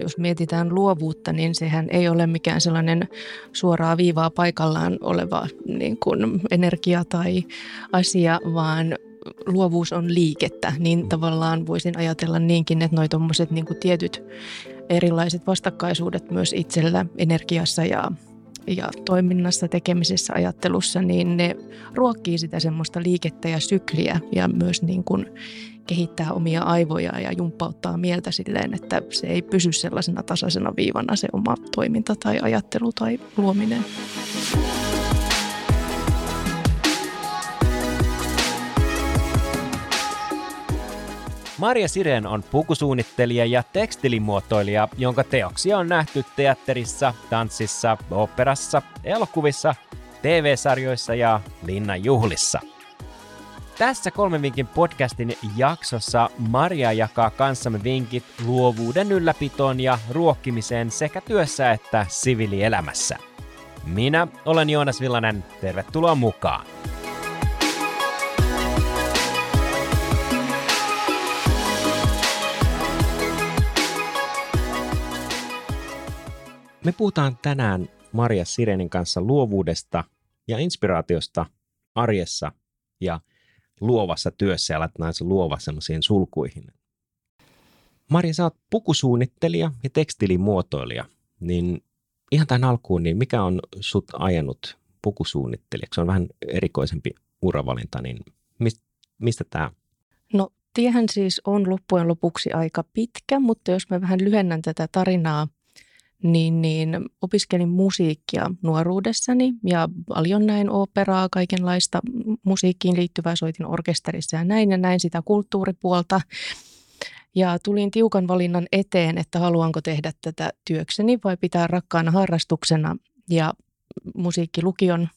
jos mietitään luovuutta, niin sehän ei ole mikään sellainen suoraa viivaa paikallaan oleva niin kuin energia tai asia, vaan luovuus on liikettä, niin tavallaan voisin ajatella niinkin, että noi tommoset niin tietyt erilaiset vastakkaisuudet myös itsellä energiassa ja, ja toiminnassa, tekemisessä, ajattelussa, niin ne ruokkii sitä semmoista liikettä ja sykliä ja myös niin kuin kehittää omia aivoja ja jumppauttaa mieltä silleen, että se ei pysy sellaisena tasaisena viivana se oma toiminta tai ajattelu tai luominen. Maria Siren on pukusuunnittelija ja tekstilimuotoilija, jonka teoksia on nähty teatterissa, tanssissa, operassa, elokuvissa, TV-sarjoissa ja linnan juhlissa. Tässä kolmen vinkin podcastin jaksossa Maria jakaa kanssamme vinkit luovuuden ylläpitoon ja ruokkimiseen sekä työssä että siviilielämässä. Minä olen Joonas Villanen, tervetuloa mukaan! Me puhutaan tänään Maria Sirenin kanssa luovuudesta ja inspiraatiosta arjessa ja luovassa työssä ja laitetaan se luova semmoisiin sulkuihin. Maria, sä oot pukusuunnittelija ja tekstilimuotoilija, niin ihan tämän alkuun, niin mikä on sut ajanut pukusuunnittelijaksi? Se on vähän erikoisempi uravalinta, niin mistä tämä? No tiehän siis on loppujen lopuksi aika pitkä, mutta jos mä vähän lyhennän tätä tarinaa – niin, niin opiskelin musiikkia nuoruudessani ja paljon näin operaa, kaikenlaista musiikkiin liittyvää, soitin orkesterissa ja näin ja näin sitä kulttuuripuolta. Ja tulin tiukan valinnan eteen, että haluanko tehdä tätä työkseni vai pitää rakkaana harrastuksena. Ja musiikkilukion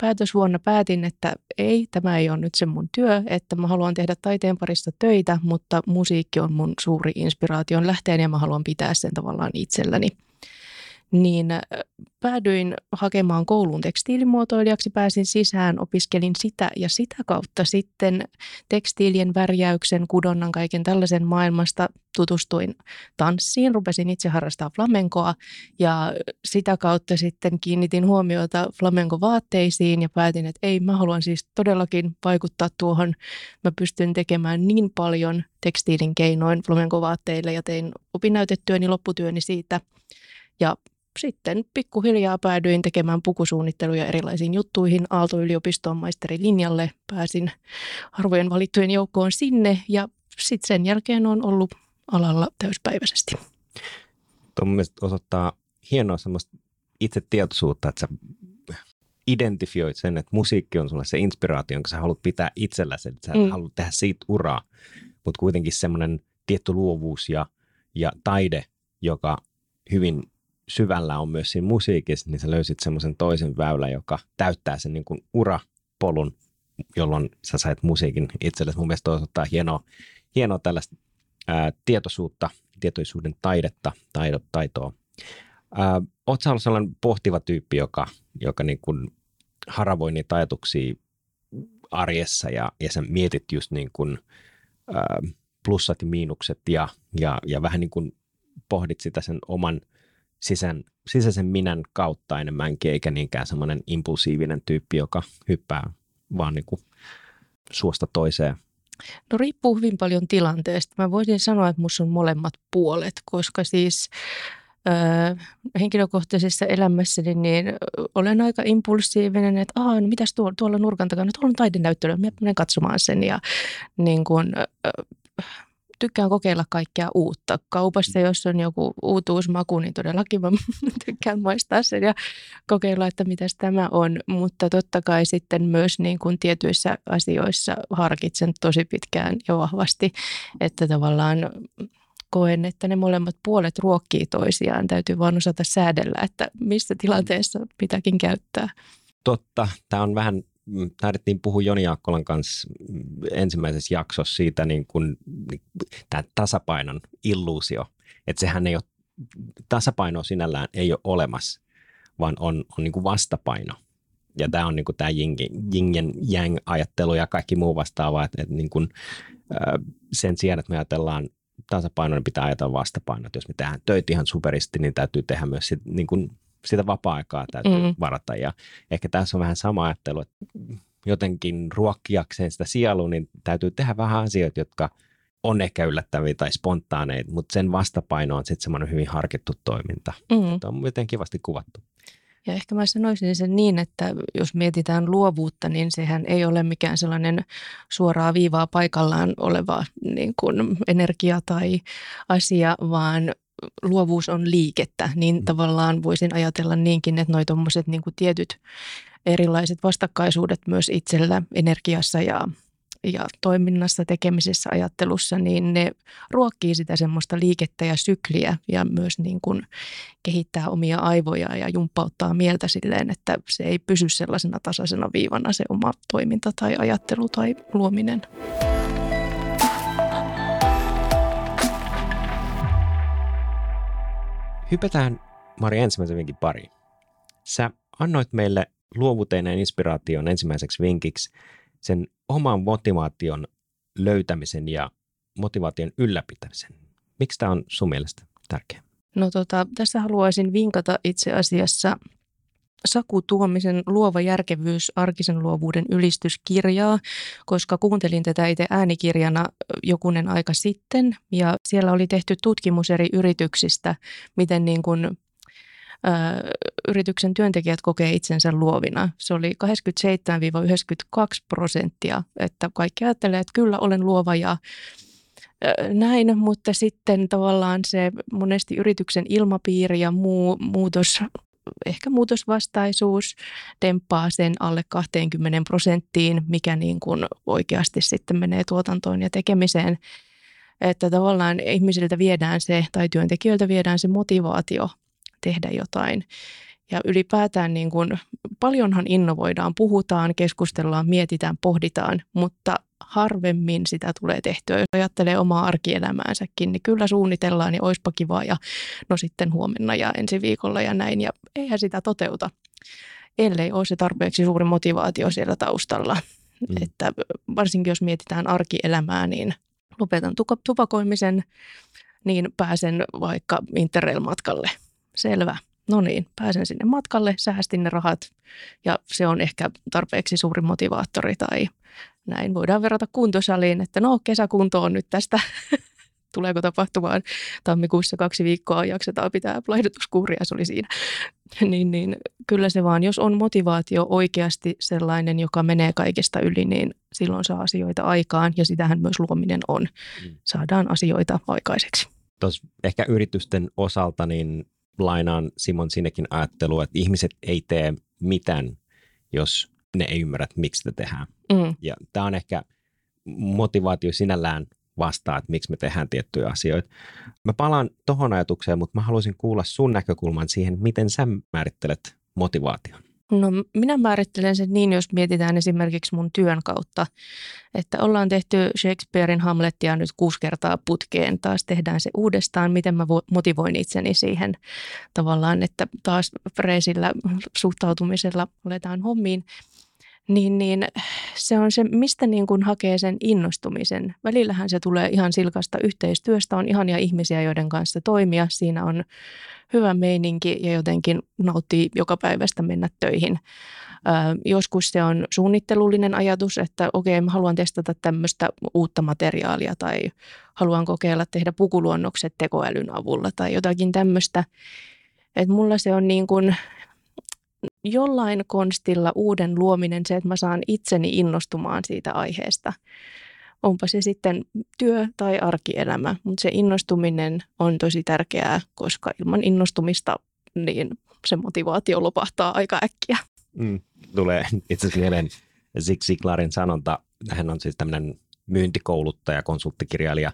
päätösvuonna päätin, että ei, tämä ei ole nyt se mun työ, että mä haluan tehdä taiteen parissa töitä, mutta musiikki on mun suuri inspiraation lähteen ja mä haluan pitää sen tavallaan itselläni niin päädyin hakemaan kouluun tekstiilimuotoilijaksi, pääsin sisään, opiskelin sitä ja sitä kautta sitten tekstiilien värjäyksen, kudonnan, kaiken tällaisen maailmasta tutustuin tanssiin, rupesin itse harrastaa flamenkoa ja sitä kautta sitten kiinnitin huomiota flamenko-vaatteisiin ja päätin, että ei, mä haluan siis todellakin vaikuttaa tuohon. Mä pystyn tekemään niin paljon tekstiilin keinoin flamenko-vaatteille ja tein opinnäytetyöni lopputyöni siitä ja sitten pikkuhiljaa päädyin tekemään pukusuunnitteluja erilaisiin juttuihin. Aalto-yliopiston maisterilinjalle pääsin harvojen valittujen joukkoon sinne ja sitten sen jälkeen on ollut alalla täyspäiväisesti. Tuo osoittaa hienoa semmoista itse tietoisuutta, että sä identifioit sen, että musiikki on sulle se inspiraatio, jonka sä haluat pitää itselläsi, että sä mm. haluat tehdä siitä uraa, mutta kuitenkin semmoinen tietty luovuus ja, ja taide, joka hyvin syvällä on myös siinä musiikissa, niin sä löysit semmoisen toisen väylän, joka täyttää sen niin kuin urapolun, jolloin sä sait musiikin itsellesi. Mun mielestä osoittaa hienoa, hienoa tällaista ää, tietoisuutta, tietoisuuden taidetta, taito, taitoa. Ää, oot sä ollut sellainen pohtiva tyyppi, joka, joka niin kuin haravoi niitä ajatuksia arjessa ja, ja sä mietit just niin kuin, ää, plussat ja miinukset ja, ja, ja vähän niin kuin pohdit sitä sen oman – sisän, sisäisen minän kautta enemmänkin, eikä niinkään semmoinen impulsiivinen tyyppi, joka hyppää vaan niin kuin suosta toiseen. No riippuu hyvin paljon tilanteesta. Mä voisin sanoa, että minussa on molemmat puolet, koska siis ö, henkilökohtaisessa elämässäni niin olen aika impulsiivinen, että Aa, no mitäs tuolla, tuolla nurkan takana, tuolla on taidenäyttely, mä menen katsomaan sen ja niin kuin, ö, tykkään kokeilla kaikkea uutta. Kaupassa, mm. jos on joku uutuusmaku, niin todellakin mä tykkään maistaa sen ja kokeilla, että mitä tämä on. Mutta totta kai sitten myös niin kuin tietyissä asioissa harkitsen tosi pitkään ja vahvasti, että tavallaan koen, että ne molemmat puolet ruokkii toisiaan. Täytyy vaan osata säädellä, että missä tilanteessa pitääkin käyttää. Totta. Tämä on vähän taidettiin puhua Joni Jaakkolan kanssa ensimmäisessä jaksossa siitä niin kuin, tämä tasapainon illuusio, että sehän ei ole, tasapaino sinällään ei ole olemassa, vaan on, on niin kuin vastapaino. Ja tämä on niin kuin tämä ja yang ajattelu ja kaikki muu vastaava, että, että niin kuin, sen sijaan, että me ajatellaan tasapaino, niin pitää ajatella vastapaino. Että jos me tehdään töitä ihan superisti, niin täytyy tehdä myös sit, niin kuin sitä vapaa-aikaa täytyy mm. varata. Ja ehkä tässä on vähän sama ajattelu, että jotenkin ruokkiakseen sitä sielua, niin täytyy tehdä vähän asioita, jotka on ehkä yllättäviä tai spontaaneita, mutta sen vastapaino on sitten semmoinen hyvin harkittu toiminta. Mm. Tämä on jotenkin kivasti kuvattu. Ja ehkä mä sanoisin sen niin, että jos mietitään luovuutta, niin sehän ei ole mikään sellainen suoraa viivaa paikallaan oleva niin kuin energia tai asia, vaan luovuus on liikettä. Niin mm. tavallaan voisin ajatella niinkin, että noi tuommoiset niin tietyt erilaiset vastakkaisuudet myös itsellä energiassa ja ja toiminnassa, tekemisessä, ajattelussa, niin ne ruokkii sitä semmoista liikettä ja sykliä ja myös niin kuin kehittää omia aivoja ja jumppauttaa mieltä silleen, että se ei pysy sellaisena tasaisena viivana se oma toiminta tai ajattelu tai luominen. Hypätään Mari ensimmäisen vinkin pari. Sä annoit meille luovuteen ja inspiraation ensimmäiseksi vinkiksi sen oman motivaation löytämisen ja motivaation ylläpitämisen. Miksi tämä on sun mielestä tärkeää? No tota, tässä haluaisin vinkata itse asiassa Saku Tuomisen Luova järkevyys, arkisen luovuuden ylistyskirjaa, koska kuuntelin tätä itse äänikirjana jokunen aika sitten ja siellä oli tehty tutkimus eri yrityksistä, miten niin kuin yrityksen työntekijät kokee itsensä luovina. Se oli 87-92 prosenttia, että kaikki ajattelee, että kyllä olen luova ja näin, mutta sitten tavallaan se monesti yrityksen ilmapiiri ja muu muutos ehkä muutosvastaisuus temppaa sen alle 20 prosenttiin, mikä niin kuin oikeasti sitten menee tuotantoon ja tekemiseen. Että tavallaan ihmisiltä viedään se, tai työntekijöiltä viedään se motivaatio tehdä jotain. Ja ylipäätään niin kuin, paljonhan innovoidaan, puhutaan, keskustellaan, mietitään, pohditaan, mutta harvemmin sitä tulee tehtyä. Jos ajattelee omaa arkielämäänsäkin, niin kyllä suunnitellaan ja oispa kiva ja no sitten huomenna ja ensi viikolla ja näin. Ja eihän sitä toteuta, ellei ole se tarpeeksi suuri motivaatio siellä taustalla. Mm. Että varsinkin jos mietitään arkielämää, niin lopetan tupakoimisen, niin pääsen vaikka Interrail-matkalle – selvä. No niin, pääsen sinne matkalle, säästin ne rahat ja se on ehkä tarpeeksi suuri motivaattori tai näin. Voidaan verrata kuntosaliin, että no kesäkunto on nyt tästä tuleeko tapahtumaan tammikuussa kaksi viikkoa, jaksetaan pitää laihdutuskuuria, se oli siinä. niin, niin kyllä se vaan, jos on motivaatio oikeasti sellainen, joka menee kaikesta yli, niin silloin saa asioita aikaan ja sitähän myös luominen on. Mm. Saadaan asioita aikaiseksi. Tuossa ehkä yritysten osalta, niin lainaan Simon sinnekin ajattelua, että ihmiset ei tee mitään, jos ne ei ymmärrä, miksi sitä tehdään. Mm. Ja tämä on ehkä motivaatio sinällään vastaa, että miksi me tehdään tiettyjä asioita. Mä palaan tuohon ajatukseen, mutta mä haluaisin kuulla sun näkökulman siihen, miten sä määrittelet motivaation. No minä määrittelen sen niin, jos mietitään esimerkiksi mun työn kautta, että ollaan tehty Shakespearein Hamletia nyt kuusi kertaa putkeen, taas tehdään se uudestaan, miten mä motivoin itseni siihen tavallaan, että taas freesillä suhtautumisella aletaan hommiin niin, niin se on se, mistä niin kuin hakee sen innostumisen. Välillähän se tulee ihan silkasta yhteistyöstä, on ihania ihmisiä, joiden kanssa toimia. Siinä on hyvä meininki ja jotenkin nauttii joka päivästä mennä töihin. Ö, joskus se on suunnittelullinen ajatus, että okei, mä haluan testata tämmöistä uutta materiaalia tai haluan kokeilla tehdä pukuluonnokset tekoälyn avulla tai jotakin tämmöistä. että mulla se on niin kuin jollain konstilla uuden luominen, se, että mä saan itseni innostumaan siitä aiheesta. Onpa se sitten työ tai arkielämä, mutta se innostuminen on tosi tärkeää, koska ilman innostumista niin se motivaatio lopahtaa aika äkkiä. Mm, tulee itse asiassa mieleen Zig Ziglarin sanonta. Hän on siis tämmöinen myyntikouluttaja, konsulttikirjailija,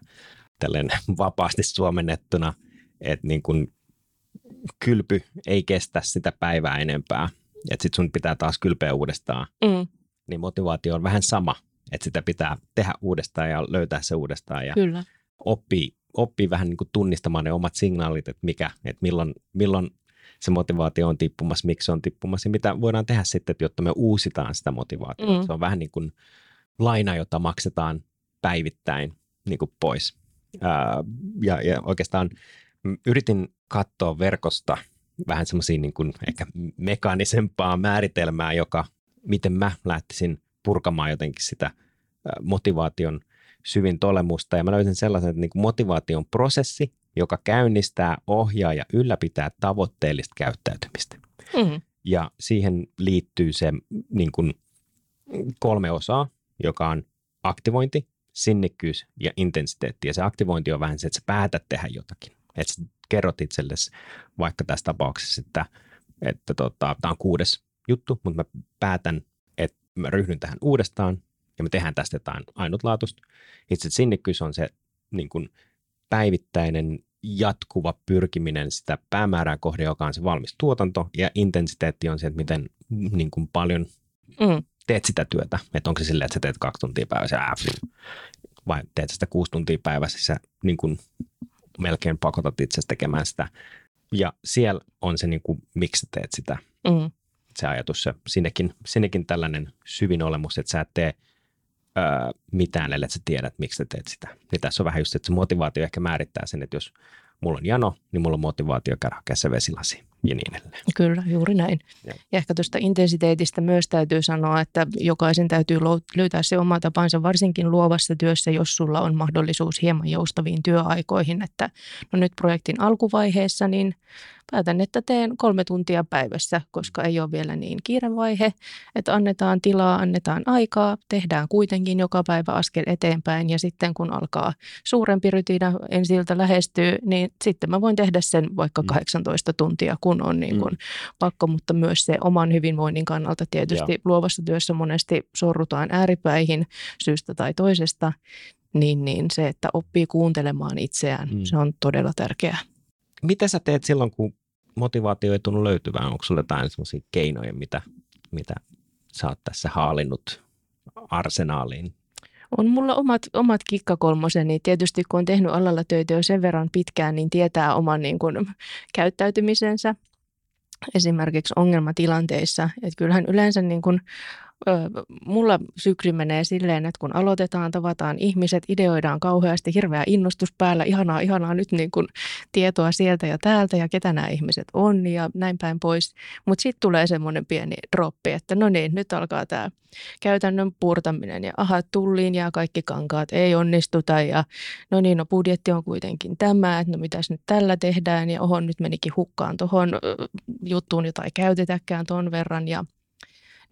tälleen vapaasti suomennettuna, että niin kuin kylpy ei kestä sitä päivää enempää, että sitten sun pitää taas kylpeä uudestaan, mm. niin motivaatio on vähän sama, että sitä pitää tehdä uudestaan ja löytää se uudestaan ja Kyllä. oppii, oppii vähän niin kuin tunnistamaan ne omat signaalit, että mikä, että milloin, milloin se motivaatio on tippumassa, miksi se on tippumassa ja mitä voidaan tehdä sitten, jotta me uusitaan sitä motivaatiota. Mm. Se on vähän niin kuin laina, jota maksetaan päivittäin niin kuin pois. Ää, ja, ja oikeastaan yritin katsoa verkosta vähän semmoisia niin kuin ehkä mekaanisempaa määritelmää, joka, miten mä lähtisin purkamaan jotenkin sitä motivaation syvin olemusta. Ja mä löysin sellaisen, että niin kuin motivaation prosessi, joka käynnistää, ohjaa ja ylläpitää tavoitteellista käyttäytymistä. Mm-hmm. Ja siihen liittyy se niin kuin kolme osaa, joka on aktivointi, sinnikkyys ja intensiteetti. Ja se aktivointi on vähän se, että sä päätät tehdä jotakin. Että sä kerrot itsellesi vaikka tässä tapauksessa, että, että tota, tämä on kuudes juttu, mutta mä päätän, että mä ryhdyn tähän uudestaan ja me tehdään tästä jotain ainutlaatuista. Itse sinnikkyys on se niin kuin päivittäinen jatkuva pyrkiminen sitä päämäärää kohde, joka on se valmis tuotanto, ja intensiteetti on se, että miten niin kuin paljon mm. teet sitä työtä. Että onko se silleen, että sä teet kaksi tuntia päivässä vai teet sitä kuusi tuntia päivässä, sä niin kuin melkein pakotat itse tekemään sitä. Ja siellä on se, niin kuin, miksi sä teet sitä. Mm. Se ajatus, se, sinnekin, sinnekin tällainen syvin olemus, että sä et tee – öö, mitään, ellei sä tiedät, miksi sä teet sitä. Niin tässä on vähän just, että se motivaatio ehkä määrittää sen, että jos mulla on jano, niin mulla on motivaatio käydä hakea se vesilasi ja niin edelleen. Kyllä, juuri näin. Ja, ja ehkä tuosta intensiteetistä myös täytyy sanoa, että jokaisen täytyy löytää se oma tapansa, varsinkin luovassa työssä, jos sulla on mahdollisuus hieman joustaviin työaikoihin, että no nyt projektin alkuvaiheessa, niin – päätän, että teen kolme tuntia päivässä, koska ei ole vielä niin kiire vaihe, että annetaan tilaa, annetaan aikaa, tehdään kuitenkin joka päivä askel eteenpäin ja sitten kun alkaa suurempi rytinä ensiltä lähestyy, niin sitten mä voin tehdä sen vaikka 18 mm. tuntia, kun on niin kuin mm. pakko, mutta myös se oman hyvinvoinnin kannalta tietysti ja. luovassa työssä monesti sorrutaan ääripäihin syystä tai toisesta, niin, niin se, että oppii kuuntelemaan itseään, mm. se on todella tärkeää. Mitä sä teet silloin, kun motivaatio ei tunnu löytyvään? Onko sulla jotain sellaisia keinoja, mitä, mitä sä oot tässä haalinnut arsenaaliin? On mulla omat, omat kikkakolmoseni. Tietysti kun on tehnyt alalla töitä jo sen verran pitkään, niin tietää oman niin kuin, käyttäytymisensä esimerkiksi ongelmatilanteissa. Että kyllähän yleensä niin kuin mulla sykli menee silleen, että kun aloitetaan, tavataan ihmiset, ideoidaan kauheasti, hirveä innostus päällä, ihanaa, ihanaa nyt niin kuin tietoa sieltä ja täältä ja ketä nämä ihmiset on ja näin päin pois. Mutta sitten tulee semmoinen pieni droppi, että no niin, nyt alkaa tämä käytännön purtaminen ja aha, tulliin ja kaikki kankaat ei onnistuta ja no niin, no budjetti on kuitenkin tämä, että no mitäs nyt tällä tehdään ja oho, nyt menikin hukkaan tuohon juttuun, jota ei käytetäkään ton verran ja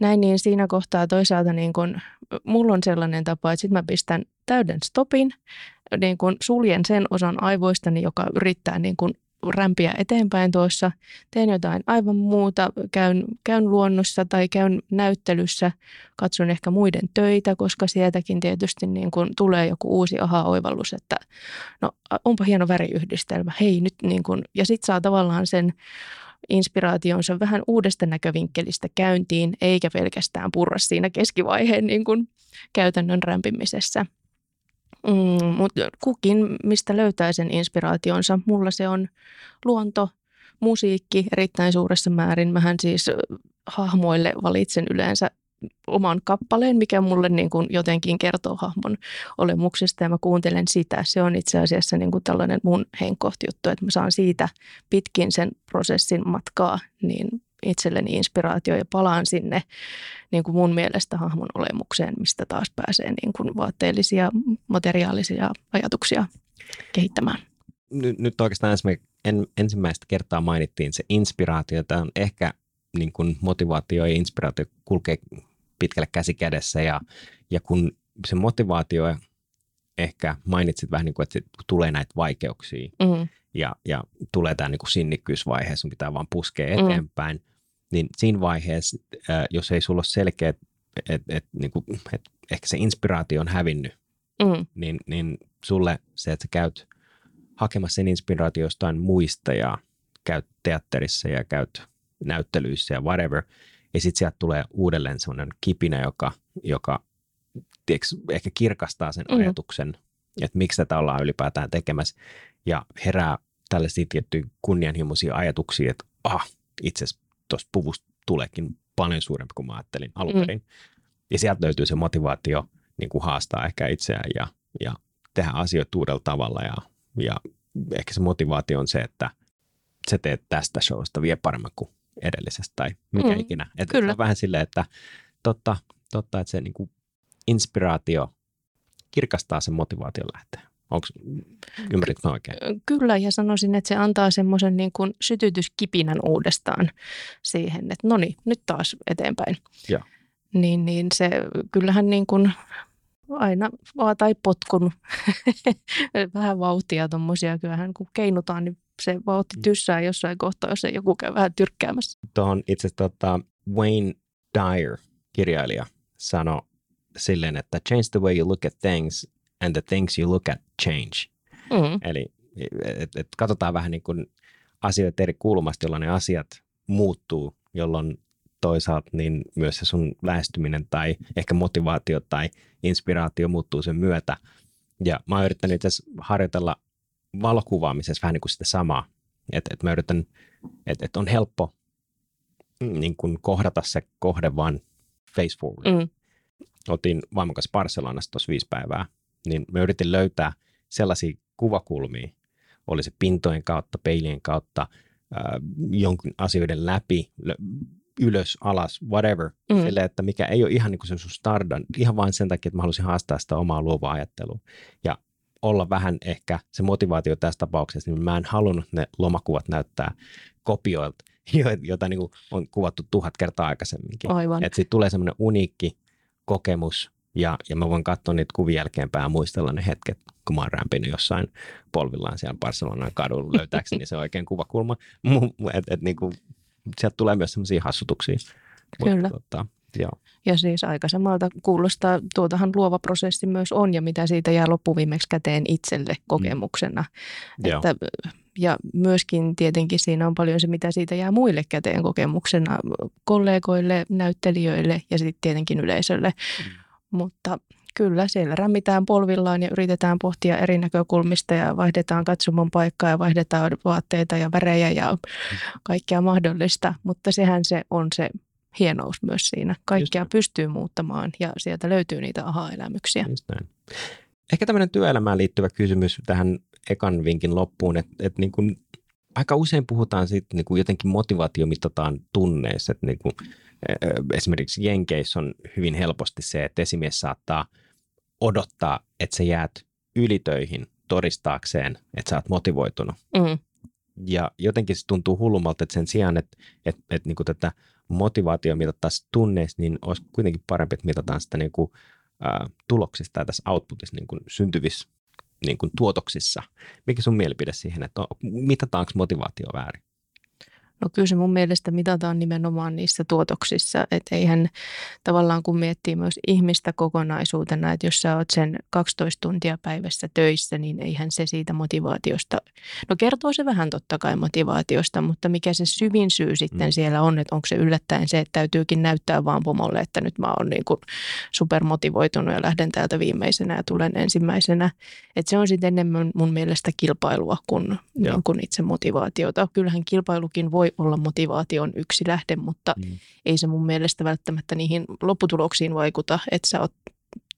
näin, niin siinä kohtaa toisaalta niin kun, mulla on sellainen tapa, että sitten mä pistän täyden stopin, niin kun suljen sen osan aivoistani, joka yrittää niin kun rämpiä eteenpäin tuossa, teen jotain aivan muuta, käyn, käyn luonnossa tai käyn näyttelyssä, katson ehkä muiden töitä, koska sieltäkin tietysti niin kun tulee joku uusi aha-oivallus, että no onpa hieno väriyhdistelmä, hei nyt niin kun, ja sitten saa tavallaan sen inspiraationsa vähän uudesta näkövinkkelistä käyntiin, eikä pelkästään purra siinä keskivaiheen niin kuin käytännön rämpimisessä. Mm, mutta kukin, mistä löytää sen inspiraationsa, mulla se on luonto, musiikki erittäin suuressa määrin. Mähän siis hahmoille valitsen yleensä oman kappaleen, mikä mulle niin kuin jotenkin kertoo hahmon olemuksesta ja mä kuuntelen sitä. Se on itse asiassa niin kuin tällainen mun henkkohti-juttu, että mä saan siitä pitkin sen prosessin matkaa niin itselleni inspiraatio ja palaan sinne niin kuin mun mielestä hahmon olemukseen, mistä taas pääsee niin kuin vaatteellisia, materiaalisia ajatuksia kehittämään. Nyt, nyt oikeastaan en, ensimmäistä kertaa mainittiin se inspiraatio. Tämä on ehkä niin kuin motivaatio ja inspiraatio kulkee pitkälle käsi kädessä ja, ja kun se motivaatio ehkä mainitsit vähän niin kuin, että tulee näitä vaikeuksia mm. ja, ja tulee tämä niin kuin sinnikkyysvaihe, sun pitää vaan puskea mm. eteenpäin, niin siinä vaiheessa, jos ei sulla ole selkeä, että et, et, niin kuin, et ehkä se inspiraatio on hävinnyt, mm. niin, niin sulle se, että sä käyt hakemassa sen inspiraatio jostain muista ja käyt teatterissa ja käyt näyttelyissä ja whatever, ja sitten sieltä tulee uudelleen sellainen kipinä, joka, joka tiedätkö, ehkä kirkastaa sen mm. ajatuksen, että miksi tätä ollaan ylipäätään tekemässä. Ja herää tällaisia tiettyjä kunnianhimoisia ajatuksia, että ah, itse asiassa tuosta puvusta tuleekin paljon suurempi kuin mä ajattelin alun mm. perin. Mm. Ja sieltä löytyy se motivaatio niin kuin haastaa ehkä itseään ja, ja tehdä asioita uudella tavalla ja, ja ehkä se motivaatio on se, että sä teet tästä showsta vie paremmin kuin edellisestä tai mikä mm, ikinä. Et kyllä. On vähän silleen, että totta, totta että se niin kuin inspiraatio kirkastaa sen motivaation lähteen. Onko, ymmärritkö oikein? Kyllä, ja sanoisin, että se antaa semmoisen niin kuin sytytyskipinän uudestaan siihen, että no niin, nyt taas eteenpäin. Ja. Niin, niin se kyllähän niin kuin aina vaan tai potkun vähän vauhtia tuommoisia. Kyllähän kun keinutaan, niin se vauhti mm. tyssää jossain kohtaa, jos ei joku käy vähän tyrkkäämässä. Tuohon itse tota, Wayne Dyer, kirjailija, sanoi silleen, että change the way you look at things and the things you look at change. Mm. Eli et, et katsotaan vähän niin kuin asioita eri kulmasta, jolloin ne asiat muuttuu, jolloin toisaalta niin myös se sun lähestyminen tai ehkä motivaatio tai inspiraatio muuttuu sen myötä. Ja mä oon yrittänyt itse harjoitella valokuvaamisessa vähän niin kuin sitä samaa. Että et mä yritän, että et on helppo niin kuin kohdata se kohde vaan face forward. Mm. Otin vaimon kanssa Barcelonassa tuossa viisi päivää, niin mä yritin löytää sellaisia kuvakulmia, oli se pintojen kautta, peilien kautta, äh, jonkin asioiden läpi, ylös, alas, whatever, mm. sille, että mikä ei ole ihan niin kuin se sun stardan, ihan vain sen takia, että mä halusin haastaa sitä omaa luovaa ajattelua. Ja olla vähän ehkä se motivaatio tässä tapauksessa, niin mä en halunnut ne lomakuvat näyttää kopioilta, joita niin on kuvattu tuhat kertaa aikaisemminkin. Aivan. Että sitten tulee semmoinen uniikki kokemus, ja, ja mä voin katsoa niitä kuvia jälkeenpäin ja muistella ne hetket, kun mä oon rämpinyt jossain polvillaan siellä Barcelonan kadulla löytääkseni se oikein kuvakulma. Et, et, niin kuin, sieltä tulee myös semmoisia hassutuksia. Kyllä. Mutta, tota, joo. Ja siis aika samalta kuulostaa, tuotahan luova prosessi myös on ja mitä siitä jää loppuviimeksi käteen itselle kokemuksena. Mm. Että, ja myöskin tietenkin siinä on paljon se, mitä siitä jää muille käteen kokemuksena, kollegoille, näyttelijöille ja sitten tietenkin yleisölle. Mm. Mutta kyllä siellä rämmitään polvillaan ja yritetään pohtia eri näkökulmista ja vaihdetaan katsomon paikkaa ja vaihdetaan vaatteita ja värejä ja kaikkea mahdollista. Mutta sehän se on se hienous myös siinä. Kaikkea Just pystyy muuttamaan ja sieltä löytyy niitä aha-elämyksiä. Just näin. Ehkä tämmöinen työelämään liittyvä kysymys tähän ekan vinkin loppuun, että, että niin kuin aika usein puhutaan siitä, niin kuin jotenkin motivaatio mitataan tunneissa, että niin kuin, esimerkiksi Jenkeissä on hyvin helposti se, että esimies saattaa odottaa, että sä jäät ylitöihin todistaakseen, että sä oot motivoitunut. Mm. Ja jotenkin se tuntuu hullummalta, että sen sijaan, että, että, että niin kuin tätä motivaatio mitattaisiin tunneissa, niin olisi kuitenkin parempi, että mitataan sitä niin kuin, ä, tuloksista tai tässä outputissa niin kuin syntyvissä niin kuin tuotoksissa. Mikä sun mielipide siihen, että mitataanko motivaatio väärin? No kyllä se mun mielestä mitataan nimenomaan niissä tuotoksissa, että eihän tavallaan kun miettii myös ihmistä kokonaisuutena, että jos sä oot sen 12 tuntia päivässä töissä, niin eihän se siitä motivaatiosta, no kertoo se vähän totta kai motivaatiosta, mutta mikä se syvin syy sitten mm. siellä on, että onko se yllättäen se, että täytyykin näyttää vaan pomolle, että nyt mä oon niin kuin supermotivoitunut ja lähden täältä viimeisenä ja tulen ensimmäisenä. Että se on sitten enemmän mun mielestä kilpailua kuin, niin kuin itse motivaatiota. Kyllähän kilpailukin voi voi olla motivaation yksi lähde, mutta mm. ei se mun mielestä välttämättä niihin lopputuloksiin vaikuta, että sä oot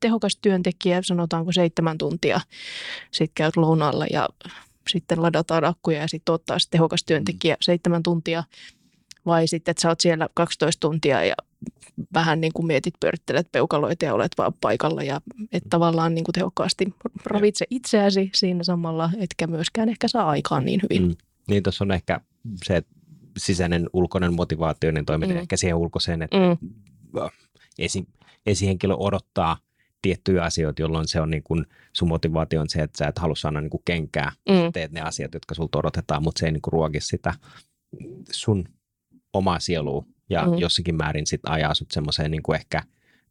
tehokas työntekijä, sanotaanko seitsemän tuntia, sitten käyt lounalla ja sitten ladataan akkuja ja sitten ottaa se tehokas työntekijä mm. seitsemän tuntia, vai sitten, että sä oot siellä 12 tuntia ja vähän niin kuin mietit, pyörittelet peukaloita ja olet vaan paikalla ja et mm. tavallaan niin kuin tehokkaasti ravitse itseäsi siinä samalla, etkä myöskään ehkä saa aikaan niin hyvin. Mm. Niin tuossa on ehkä se, että sisäinen ulkoinen motivaatio, niin toimii mm. ehkä siihen ulkoiseen, että mm. esi, esihenkilö odottaa tiettyjä asioita, jolloin se on niin kuin, sun motivaatio on se, että sä et halua saada niin kuin kenkää, mm. teet ne asiat, jotka sulta odotetaan, mutta se ei niin kuin ruoki sitä sun omaa sielua ja mm. jossakin määrin sit ajaa sut semmoiseen niin kuin ehkä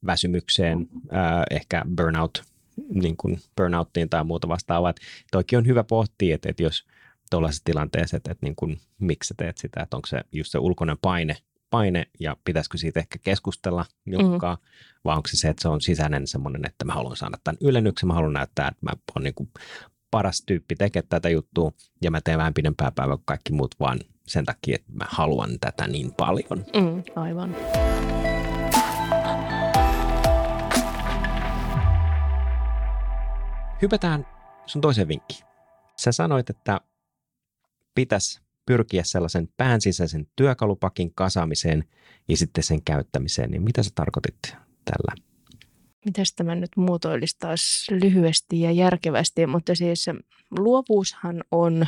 väsymykseen, äh, ehkä burnout, niin kuin burnouttiin tai muuta vastaavaa. Toikin on hyvä pohtia, että, että jos – tuollaisessa tilanteessa, että, että niin kuin, miksi sä teet sitä, että onko se just se ulkoinen paine, paine ja pitäisikö siitä ehkä keskustella jonkaan, mm-hmm. vai onko se se, että se on sisäinen semmoinen, että mä haluan saada tämän ylennyksen, mä haluan näyttää, että mä oon niin kuin paras tyyppi tekemään tätä juttua ja mä teen vähän pidempää päivää kuin kaikki muut, vaan sen takia, että mä haluan tätä niin paljon. Mm, aivan. Hypätään sun toiseen vinkkiin. Sä sanoit, että pitäisi pyrkiä sellaisen pään sisäisen työkalupakin kasaamiseen ja sitten sen käyttämiseen. Niin mitä sä tarkoitit tällä? Mitäs tämä nyt muotoilisi taas lyhyesti ja järkevästi, mutta siis luovuushan on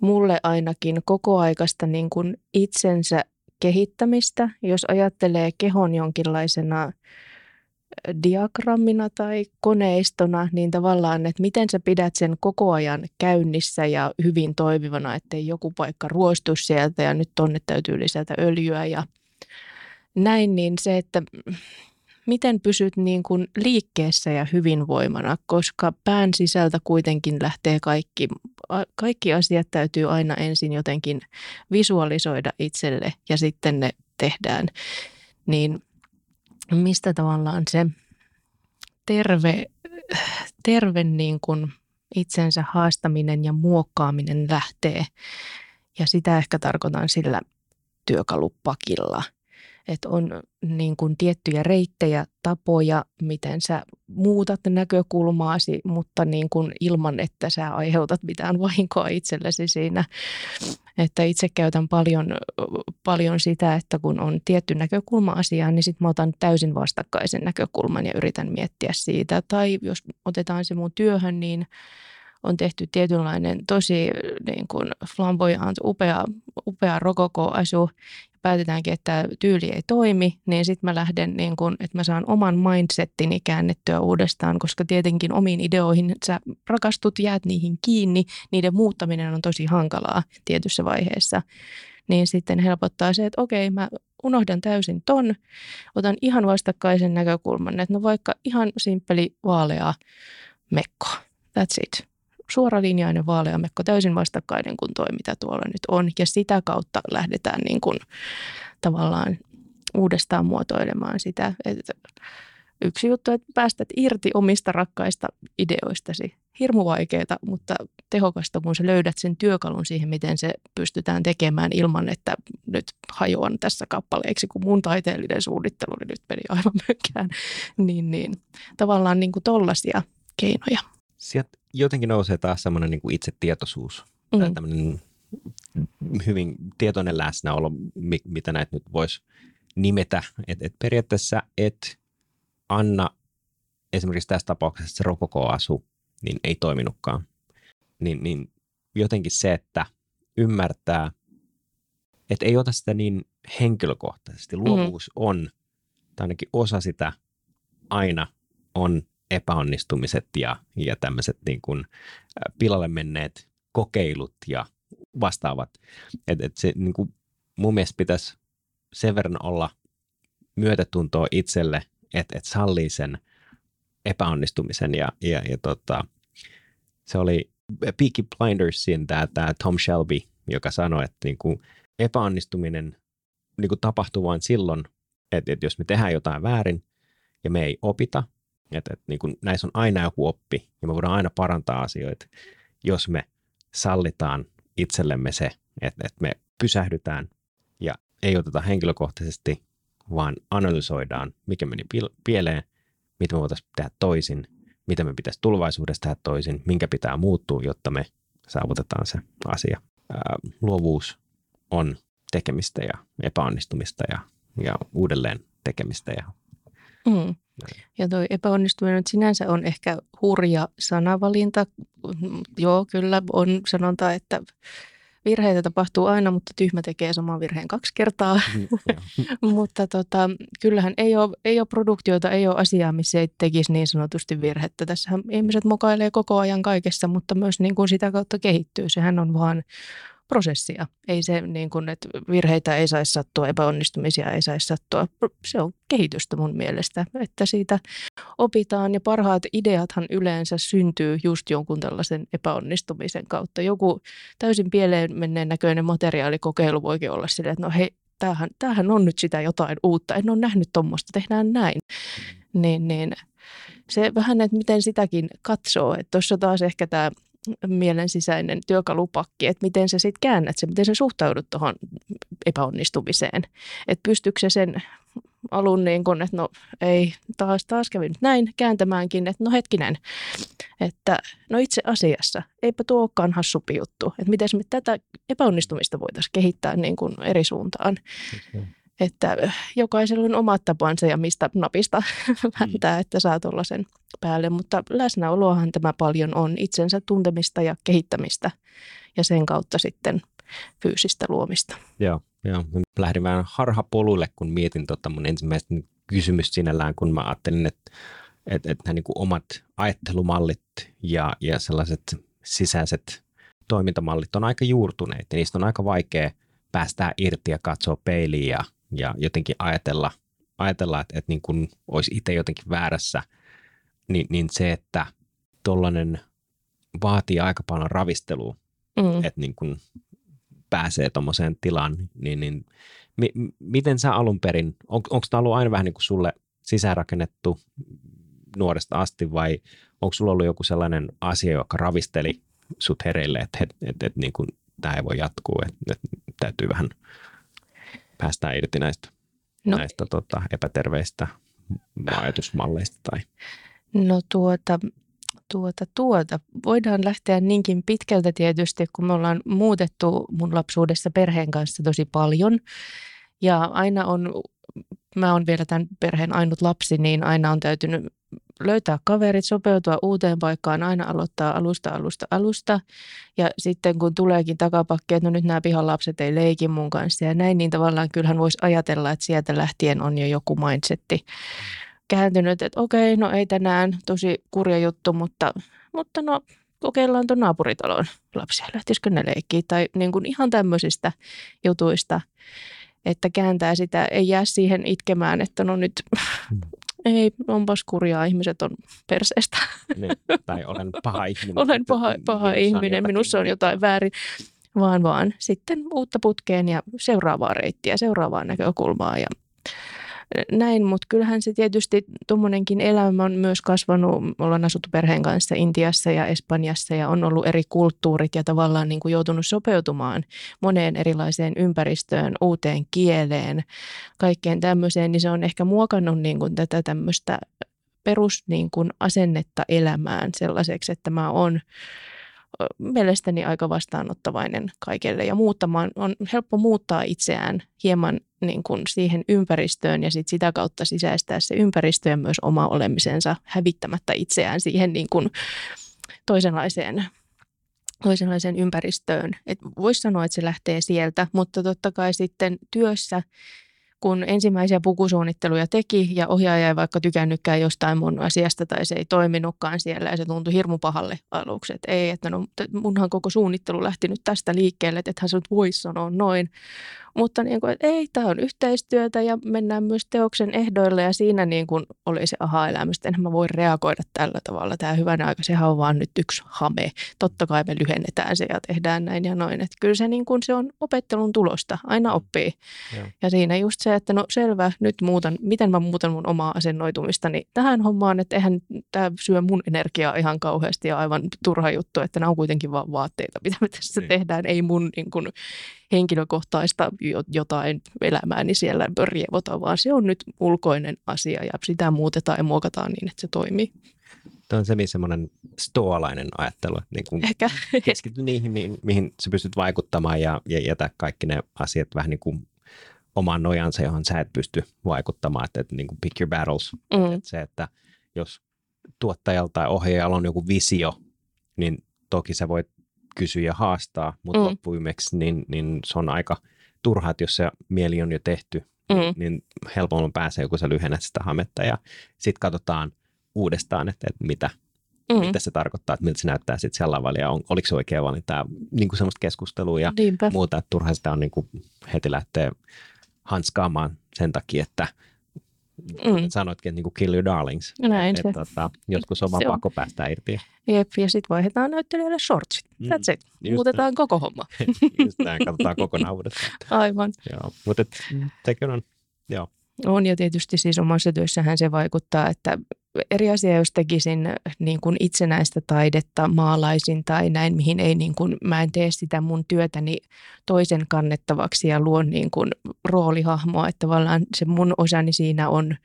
mulle ainakin koko aikaista niin kuin itsensä kehittämistä, jos ajattelee kehon jonkinlaisena diagrammina tai koneistona, niin tavallaan, että miten sä pidät sen koko ajan käynnissä ja hyvin toimivana, ettei joku paikka ruostu sieltä ja nyt tonne täytyy lisätä öljyä ja näin, niin se, että miten pysyt niin kuin liikkeessä ja hyvinvoimana, koska pään sisältä kuitenkin lähtee kaikki, kaikki asiat täytyy aina ensin jotenkin visualisoida itselle ja sitten ne tehdään. Niin mistä tavallaan se terve, terve niin kuin itsensä haastaminen ja muokkaaminen lähtee. Ja sitä ehkä tarkoitan sillä työkalupakilla – että on niin kuin tiettyjä reittejä, tapoja, miten sä muutat näkökulmaasi, mutta niin kuin ilman, että sä aiheutat mitään vahinkoa itsellesi siinä. Että itse käytän paljon, paljon sitä, että kun on tietty näkökulma asiaan, niin sitten mä otan täysin vastakkaisen näkökulman ja yritän miettiä siitä. Tai jos otetaan se mun työhön, niin on tehty tietynlainen tosi niin kuin flamboyant, upea, upea rokoko-asu päätetäänkin, että tyyli ei toimi, niin sitten mä lähden, niin kun, että mä saan oman mindsettini käännettyä uudestaan, koska tietenkin omiin ideoihin sä rakastut, jäät niihin kiinni, niiden muuttaminen on tosi hankalaa tietyssä vaiheessa. Niin sitten helpottaa se, että okei, mä unohdan täysin ton, otan ihan vastakkaisen näkökulman, että no vaikka ihan simppeli vaalea mekko, that's it suoralinjainen vaaleamekko, täysin vastakkainen kuin tuo, mitä tuolla nyt on. Ja sitä kautta lähdetään niin kuin tavallaan uudestaan muotoilemaan sitä. Että yksi juttu, että päästät irti omista rakkaista ideoistasi. Hirmu vaikeaa, mutta tehokasta, kun sä löydät sen työkalun siihen, miten se pystytään tekemään ilman, että nyt hajoan tässä kappaleeksi, kun mun taiteellinen suunnittelu nyt meni aivan mönkään. Niin, niin. Tavallaan niin kuin tollaisia keinoja. Sieltä jotenkin nousee taas semmoinen niin kuin itsetietoisuus, mm. tai tämmöinen hyvin tietoinen läsnäolo, mitä näitä nyt voisi nimetä. Että et periaatteessa et anna esimerkiksi tässä tapauksessa se rokoko-asu, niin ei toiminutkaan. Niin, niin jotenkin se, että ymmärtää, että ei ota sitä niin henkilökohtaisesti. Luovuus mm. on, tai ainakin osa sitä aina on epäonnistumiset ja, ja tämmöiset niin kuin pilalle menneet kokeilut ja vastaavat. Et, et se niin kuin mun mielestä pitäisi sen verran olla myötätuntoa itselle, että et sallii sen epäonnistumisen ja, ja, ja tota, se oli Peaky Blindersin tämä, Tom Shelby, joka sanoi, että niin kuin epäonnistuminen niin kuin tapahtuu vain silloin, että, että jos me tehdään jotain väärin ja me ei opita, että, että niin kuin näissä on aina joku oppi ja me voidaan aina parantaa asioita, jos me sallitaan itsellemme se, että, että me pysähdytään ja ei oteta henkilökohtaisesti, vaan analysoidaan, mikä meni pieleen, mitä me voitaisiin tehdä toisin, mitä me pitäisi tulevaisuudessa tehdä toisin, minkä pitää muuttua, jotta me saavutetaan se asia. Ää, luovuus on tekemistä ja epäonnistumista ja, ja uudelleen tekemistä ja Mm. Ja tuo epäonnistuminen sinänsä on ehkä hurja sanavalinta. Joo, kyllä on sanonta, että virheitä tapahtuu aina, mutta tyhmä tekee saman virheen kaksi kertaa. Mm, mutta tota, kyllähän ei ole, ei ole produktioita, ei ole asiaa, missä ei tekisi niin sanotusti virhettä. Tässähän ihmiset mokailee koko ajan kaikessa, mutta myös niin kuin sitä kautta kehittyy. Sehän on vaan prosessia. Ei se niin kuin, että virheitä ei saisi sattua, epäonnistumisia ei saisi sattua. Se on kehitystä mun mielestä, että siitä opitaan ja parhaat ideathan yleensä syntyy just jonkun tällaisen epäonnistumisen kautta. Joku täysin pieleen menneen näköinen materiaalikokeilu voikin olla silleen, että no hei, tämähän, tämähän on nyt sitä jotain uutta, en ole nähnyt tuommoista, tehdään näin. Niin, niin se vähän, että miten sitäkin katsoo, että tuossa taas ehkä tämä mielen sisäinen työkalupakki, että miten sä sitten käännät sen, miten sä suhtaudut tuohon epäonnistumiseen. Että pystyykö se sen alun niin kun, että no ei, taas, taas kävi nyt näin kääntämäänkin, että no hetkinen, että no itse asiassa eipä tuo olekaan hassumpi juttu, että miten me tätä epäonnistumista voitaisiin kehittää niin kuin eri suuntaan. Että jokaisella on omat tapansa ja mistä napista väntää, että saa tuollaisen päälle, mutta läsnäoloahan tämä paljon on itsensä tuntemista ja kehittämistä ja sen kautta sitten fyysistä luomista. Joo, joo. lähdin vähän harhapoluille, kun mietin tota mun ensimmäistä kysymystä sinällään, kun mä ajattelin, että että että nämä niin omat ajattelumallit ja, ja sellaiset sisäiset toimintamallit on aika juurtuneet ja niistä on aika vaikea päästää irti ja katsoa peiliin ja, ja jotenkin ajatella, ajatella että, että niin kuin olisi itse jotenkin väärässä, niin, niin se, että tuollainen vaatii aika paljon ravistelua, mm. että niin kuin pääsee tuommoiseen tilaan, niin, niin mi, miten sä alun perin, on, onko tämä ollut aina vähän niin kuin sulle sisäänrakennettu nuoresta asti vai onko sulla ollut joku sellainen asia, joka ravisteli sut hereille, että et, et, et, niin kuin, tämä ei voi jatkuu, että, että täytyy vähän päästä irti näistä, no. näistä tota, epäterveistä ajatusmalleista? Tai... No tuota, tuota, tuota. Voidaan lähteä niinkin pitkältä tietysti, kun me ollaan muutettu mun lapsuudessa perheen kanssa tosi paljon. Ja aina on, mä oon vielä tämän perheen ainut lapsi, niin aina on täytynyt löytää kaverit, sopeutua uuteen paikkaan, aina aloittaa alusta, alusta, alusta. Ja sitten kun tuleekin takapakki, että no nyt nämä pihan lapset ei leiki mun kanssa ja näin, niin tavallaan kyllähän voisi ajatella, että sieltä lähtien on jo joku mindsetti kääntynyt, että okei, no ei tänään, tosi kurja juttu, mutta, mutta no kokeillaan tuon naapuritalon lapsia, lähtisikö ne leikkiä tai niin kuin ihan tämmöisistä jutuista, että kääntää sitä, ei jää siihen itkemään, että no nyt mm. ei, onpas kurjaa, ihmiset on perseestä. Niin, tai olen paha ihminen. olen paha, paha ihminen, minussa on jotain väärin. Vaan vaan sitten uutta putkeen ja seuraavaa reittiä, seuraavaa näkökulmaa ja näin, mutta kyllähän se tietysti tuommoinenkin elämä on myös kasvanut. Ollaan asuttu perheen kanssa Intiassa ja Espanjassa ja on ollut eri kulttuurit ja tavallaan niin kuin joutunut sopeutumaan moneen erilaiseen ympäristöön, uuteen kieleen, kaikkeen tämmöiseen, niin se on ehkä muokannut niin kuin tätä tämmöistä perus niin kuin asennetta elämään sellaiseksi, että mä oon mielestäni aika vastaanottavainen kaikelle ja muuttamaan, on helppo muuttaa itseään hieman niin kuin siihen ympäristöön ja sit sitä kautta sisäistää se ympäristö ja myös oma olemisensa hävittämättä itseään siihen niin kuin toisenlaiseen toisenlaiseen ympäristöön. Voisi sanoa, että se lähtee sieltä, mutta totta kai sitten työssä – kun ensimmäisiä pukusuunnitteluja teki ja ohjaaja ei vaikka tykännytkään jostain mun asiasta tai se ei toiminutkaan siellä ja se tuntui hirmu pahalle aluksi, että ei, että no munhan koko suunnittelu lähti nyt tästä liikkeelle, että ethän se nyt voisi sanoa noin. Mutta niin kuin, että ei, tämä on yhteistyötä ja mennään myös teoksen ehdoille ja siinä niin kuin oli se aha-elämys, että mä voi reagoida tällä tavalla. Tämä hyvänä aika, sehän on vaan nyt yksi hame. Totta kai me lyhennetään se ja tehdään näin ja noin. Että kyllä se, niin kuin, se on opettelun tulosta, aina oppii. Ja, ja siinä just se, että no selvä, nyt muutan, miten mä muutan mun omaa asennoitumista niin tähän hommaan, että eihän tämä syö mun energiaa ihan kauheasti ja aivan turha juttu, että nämä on kuitenkin vaan vaatteita, mitä me tässä niin. tehdään, ei mun niin kuin, henkilökohtaista jotain elämääni siellä rievota, vaan se on nyt ulkoinen asia ja sitä muutetaan ja muokataan niin, että se toimii. Tämä on se semmoinen stoalainen ajattelu, että niin kuin Ehkä. keskity niihin, mihin, mihin sä pystyt vaikuttamaan ja, ja jätä kaikki ne asiat vähän niin kuin omaan nojansa, johon sä et pysty vaikuttamaan, että, että niin kuin pick your battles. Mm. Että se, että jos tuottajalla tai ohjaajalla on joku visio, niin toki sä voit kysyä ja haastaa, mutta mm. loppuimeksi niin, niin se on aika turhaa, että jos se mieli on jo tehty, mm. niin helpommin pääsee, kun sä lyhennät sitä hametta ja sitten katsotaan uudestaan, että, että mitä, mm. mitä se tarkoittaa, että miltä se näyttää sitten siellä lavalla ja on, oliko se oikea valinta, niin kuin semmoista keskustelua ja Niinpä. muuta, että turha sitä on niin kuin heti lähteä hanskaamaan sen takia, että mm. sanoitkin, että niin kuin kill your darlings. Näin että, se. Tota, joskus on vaan pakko päästä irti. Jep, ja sitten vaihdetaan näyttelijöille shortsit. Mm. That's it. Just Muutetaan näin. koko homma. Just näin, katsotaan kokonaan uudestaan. Aivan. Joo, mutta sekin on, joo. On ja tietysti siis omassa työssähän se vaikuttaa, että eri asia, jos tekisin niin kuin itsenäistä taidetta, maalaisin tai näin, mihin ei niin kuin, mä en tee sitä mun työtäni toisen kannettavaksi ja luon niin kuin roolihahmoa, että tavallaan se mun osani siinä on,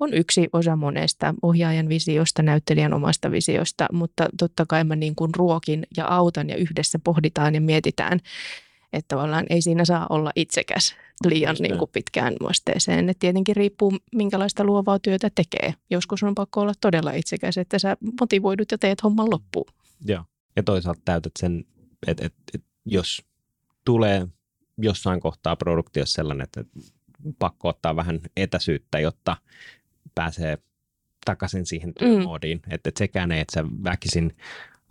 on yksi osa monesta ohjaajan visiosta, näyttelijän omasta visiosta, mutta totta kai mä niin kuin ruokin ja autan ja yhdessä pohditaan ja mietitään, että tavallaan ei siinä saa olla itsekäs liian niin kuin pitkään vasteeseen. Et tietenkin riippuu, minkälaista luovaa työtä tekee. Joskus on pakko olla todella itsekäs, että sä motivoidut ja teet homman loppuun. Joo. Ja toisaalta täytät sen, että, että, että jos tulee jossain kohtaa produktiossa sellainen, että pakko ottaa vähän etäisyyttä, jotta pääsee takaisin siihen työmoodiin. Mm. Että, että sekään ei, että sä väkisin,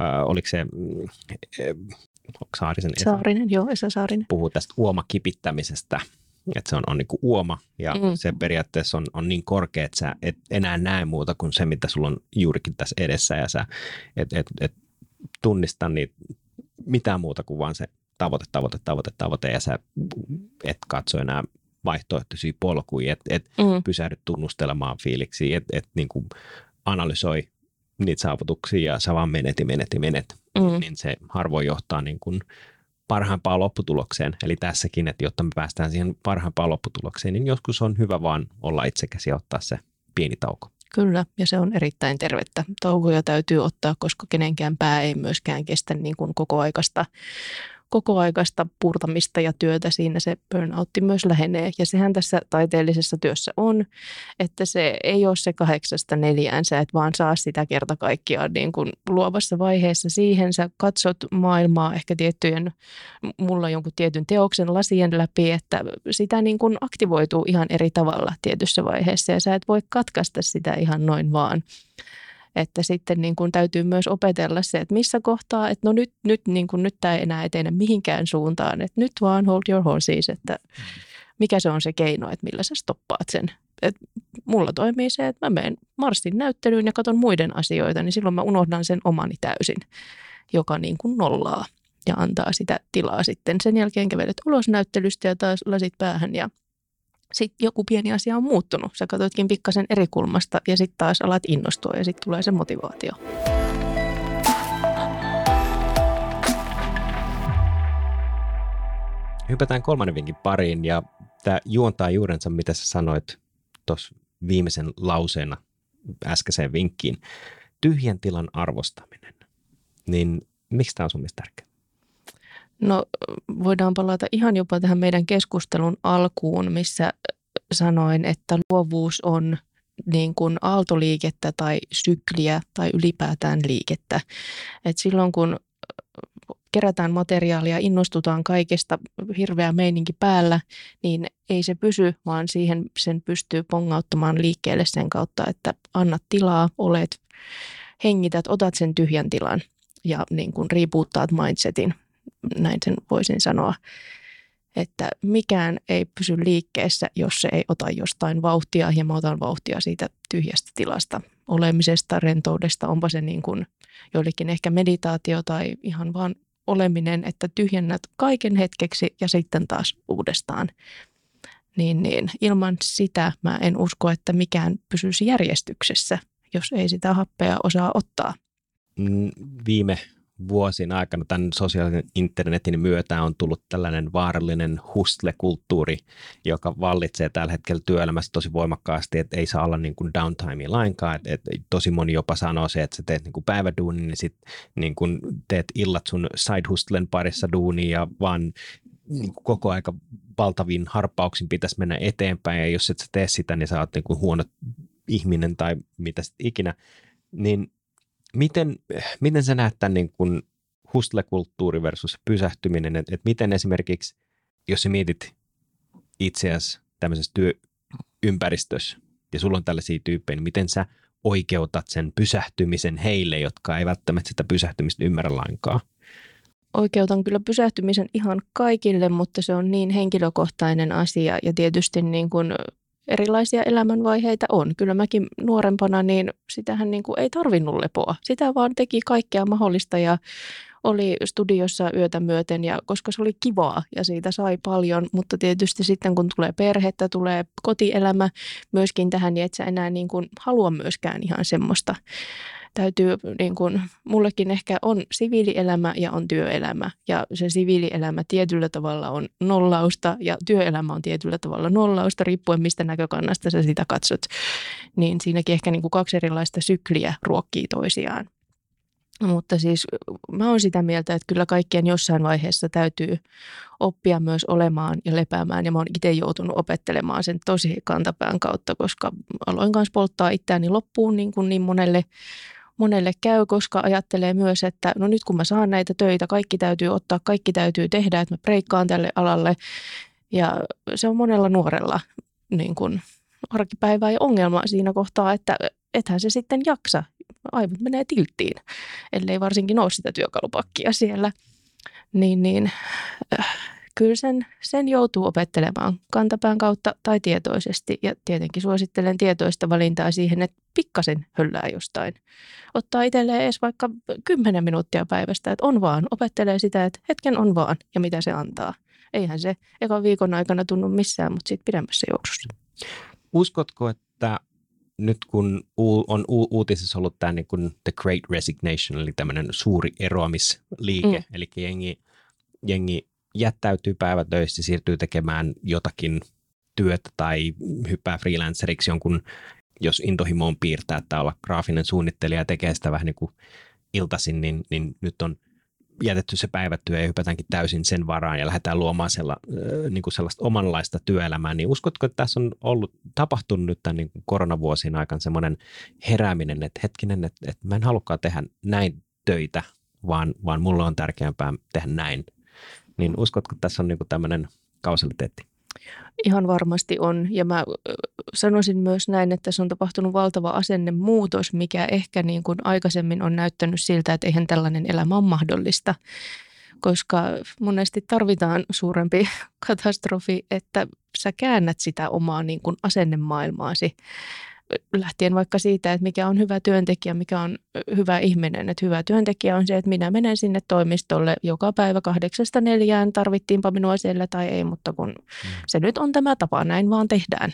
äh, oliko se äh, Saarisen Esa. Saarinen, joo, Esa Saarinen. Puhuu tästä uomakipittämisestä, että se on, on niin kuin uoma ja mm. se periaatteessa on, on niin korkea, että sä et enää näe muuta kuin se, mitä sulla on juurikin tässä edessä ja sä et, et, et tunnista niitä mitään muuta kuin vaan se tavoite, tavoite, tavoite, tavoite ja sä et katso enää vaihtoehtoisia polkuja, että et mm. pysähdy tunnustelemaan fiiliksiä, että et niin kuin analysoi niitä saavutuksia ja sä vaan menet ja menet ja menet, mm. niin se harvoin johtaa niin kuin parhaimpaan lopputulokseen. Eli tässäkin, että jotta me päästään siihen parhaimpaan lopputulokseen, niin joskus on hyvä vaan olla itsekäs ja ottaa se pieni tauko. Kyllä, ja se on erittäin tervettä. Taukoja täytyy ottaa, koska kenenkään pää ei myöskään kestä niin kuin koko aikasta kokoaikaista purtamista ja työtä siinä se burnoutti myös lähenee. Ja sehän tässä taiteellisessa työssä on, että se ei ole se kahdeksasta neljään, sä et vaan saa sitä kerta kaikkiaan niin kuin luovassa vaiheessa siihen. Sä katsot maailmaa ehkä tiettyjen, mulla jonkun tietyn teoksen lasien läpi, että sitä niin kuin aktivoituu ihan eri tavalla tietyssä vaiheessa ja sä et voi katkaista sitä ihan noin vaan että sitten niin kuin täytyy myös opetella se, että missä kohtaa, että no nyt, nyt, niin kuin, nyt tämä ei enää etene mihinkään suuntaan, että nyt vaan hold your horses, että mikä se on se keino, että millä sä stoppaat sen. Et mulla toimii se, että mä menen Marsin näyttelyyn ja katson muiden asioita, niin silloin mä unohdan sen omani täysin, joka niin kuin nollaa ja antaa sitä tilaa sitten. Sen jälkeen kävelet ulos näyttelystä ja taas lasit päähän ja sitten joku pieni asia on muuttunut. Sä katsoitkin pikkasen eri kulmasta ja sitten taas alat innostua ja sitten tulee se motivaatio. Hypätään kolmannen vinkin pariin ja tämä juontaa juurensa, mitä sä sanoit tuossa viimeisen lauseena äskeiseen vinkkiin. Tyhjän tilan arvostaminen. Niin miksi tämä on sun mielestä tärkeää? No voidaan palata ihan jopa tähän meidän keskustelun alkuun, missä sanoin, että luovuus on niin kuin aaltoliikettä tai sykliä tai ylipäätään liikettä. Et silloin kun kerätään materiaalia, innostutaan kaikesta, hirveä meininki päällä, niin ei se pysy, vaan siihen sen pystyy pongauttamaan liikkeelle sen kautta, että annat tilaa, olet, hengität, otat sen tyhjän tilan ja niin kuin riipuuttaat mindsetin näin sen voisin sanoa, että mikään ei pysy liikkeessä, jos se ei ota jostain vauhtia ja mä otan vauhtia siitä tyhjästä tilasta, olemisesta, rentoudesta, onpa se niin kuin joillekin ehkä meditaatio tai ihan vaan oleminen, että tyhjennät kaiken hetkeksi ja sitten taas uudestaan. Niin, niin ilman sitä mä en usko, että mikään pysyisi järjestyksessä, jos ei sitä happea osaa ottaa. Mm, viime vuosien aikana tämän sosiaalisen internetin myötä on tullut tällainen vaarallinen hustle-kulttuuri, joka vallitsee tällä hetkellä työelämässä tosi voimakkaasti, että ei saa olla niin kuin downtimea lainkaan. Että, että tosi moni jopa sanoo se, että sä teet niin kuin päiväduunin, niin sitten niin kuin teet illat sun side hustlen parissa duunia ja vaan niin kuin koko aika valtavin harppauksin pitäisi mennä eteenpäin ja jos et sä tee sitä, niin sä oot niin kuin huono ihminen tai mitä sitten ikinä. Niin Miten, miten sä näet tämän niin kuin hustle-kulttuuri versus pysähtyminen, että et miten esimerkiksi, jos sä mietit itseäsi tämmöisessä työympäristössä ja sulla on tällaisia tyyppejä, niin miten sä oikeutat sen pysähtymisen heille, jotka ei välttämättä sitä pysähtymistä ymmärrä lainkaan? Oikeutan kyllä pysähtymisen ihan kaikille, mutta se on niin henkilökohtainen asia ja tietysti niin kuin erilaisia elämänvaiheita on. Kyllä mäkin nuorempana, niin sitähän niin kuin ei tarvinnut lepoa. Sitä vaan teki kaikkea mahdollista ja oli studiossa yötä myöten ja koska se oli kivaa ja siitä sai paljon, mutta tietysti sitten kun tulee perhettä, tulee kotielämä myöskin tähän, niin et sä enää niin kuin halua myöskään ihan semmoista täytyy, niin kuin, mullekin ehkä on siviilielämä ja on työelämä. Ja se siviilielämä tietyllä tavalla on nollausta ja työelämä on tietyllä tavalla nollausta, riippuen mistä näkökannasta sä sitä katsot. Niin siinäkin ehkä niin kuin kaksi erilaista sykliä ruokkii toisiaan. Mutta siis mä oon sitä mieltä, että kyllä kaikkien jossain vaiheessa täytyy oppia myös olemaan ja lepäämään. Ja mä oon itse joutunut opettelemaan sen tosi kantapään kautta, koska aloin kanssa polttaa itseäni loppuun niin, kuin niin monelle monelle käy, koska ajattelee myös, että no nyt kun mä saan näitä töitä, kaikki täytyy ottaa, kaikki täytyy tehdä, että mä breikkaan tälle alalle. Ja se on monella nuorella niin kuin arkipäivää ja ongelma siinä kohtaa, että ethän se sitten jaksa. Aivot menee tilttiin, ellei varsinkin ole sitä työkalupakkia siellä. Niin, niin äh, kyllä sen, sen joutuu opettelemaan kantapään kautta tai tietoisesti. Ja tietenkin suosittelen tietoista valintaa siihen, että pikkasen höllää jostain. Ottaa itselleen edes vaikka 10 minuuttia päivästä, että on vaan. Opettelee sitä, että hetken on vaan ja mitä se antaa. Eihän se ekan viikon aikana tunnu missään, mutta sitten pidemmässä juoksussa. Uskotko, että nyt kun on uutisissa ollut tämä niin kuin The Great Resignation, eli tämmöinen suuri eroamisliike, mm. eli jengi, jengi jättäytyy päivätöistä, siirtyy tekemään jotakin työtä tai hyppää freelanceriksi jonkun, jos intohimo on piirtää tai olla graafinen suunnittelija ja tekee sitä vähän niin kuin iltaisin, niin, niin nyt on jätetty se päivätyö ja hypätäänkin täysin sen varaan ja lähdetään luomaan sella, niin kuin sellaista omanlaista työelämää, niin uskotko, että tässä on ollut, tapahtunut nyt tämän niin koronavuosien aikana semmoinen herääminen, että hetkinen, että, että mä en halukkaan tehdä näin töitä, vaan, vaan mulle on tärkeämpää tehdä näin niin uskotko, että tässä on niin tämmöinen kausaliteetti? Ihan varmasti on. Ja mä sanoisin myös näin, että se on tapahtunut valtava asennemuutos, mikä ehkä niin kuin aikaisemmin on näyttänyt siltä, että eihän tällainen elämä ole mahdollista. Koska monesti tarvitaan suurempi katastrofi, että sä käännät sitä omaa niin kuin asennemaailmaasi lähtien vaikka siitä, että mikä on hyvä työntekijä, mikä on hyvä ihminen. Että hyvä työntekijä on se, että minä menen sinne toimistolle joka päivä kahdeksasta neljään, tarvittiinpa minua siellä tai ei, mutta kun mm. se nyt on tämä tapa, näin vaan tehdään.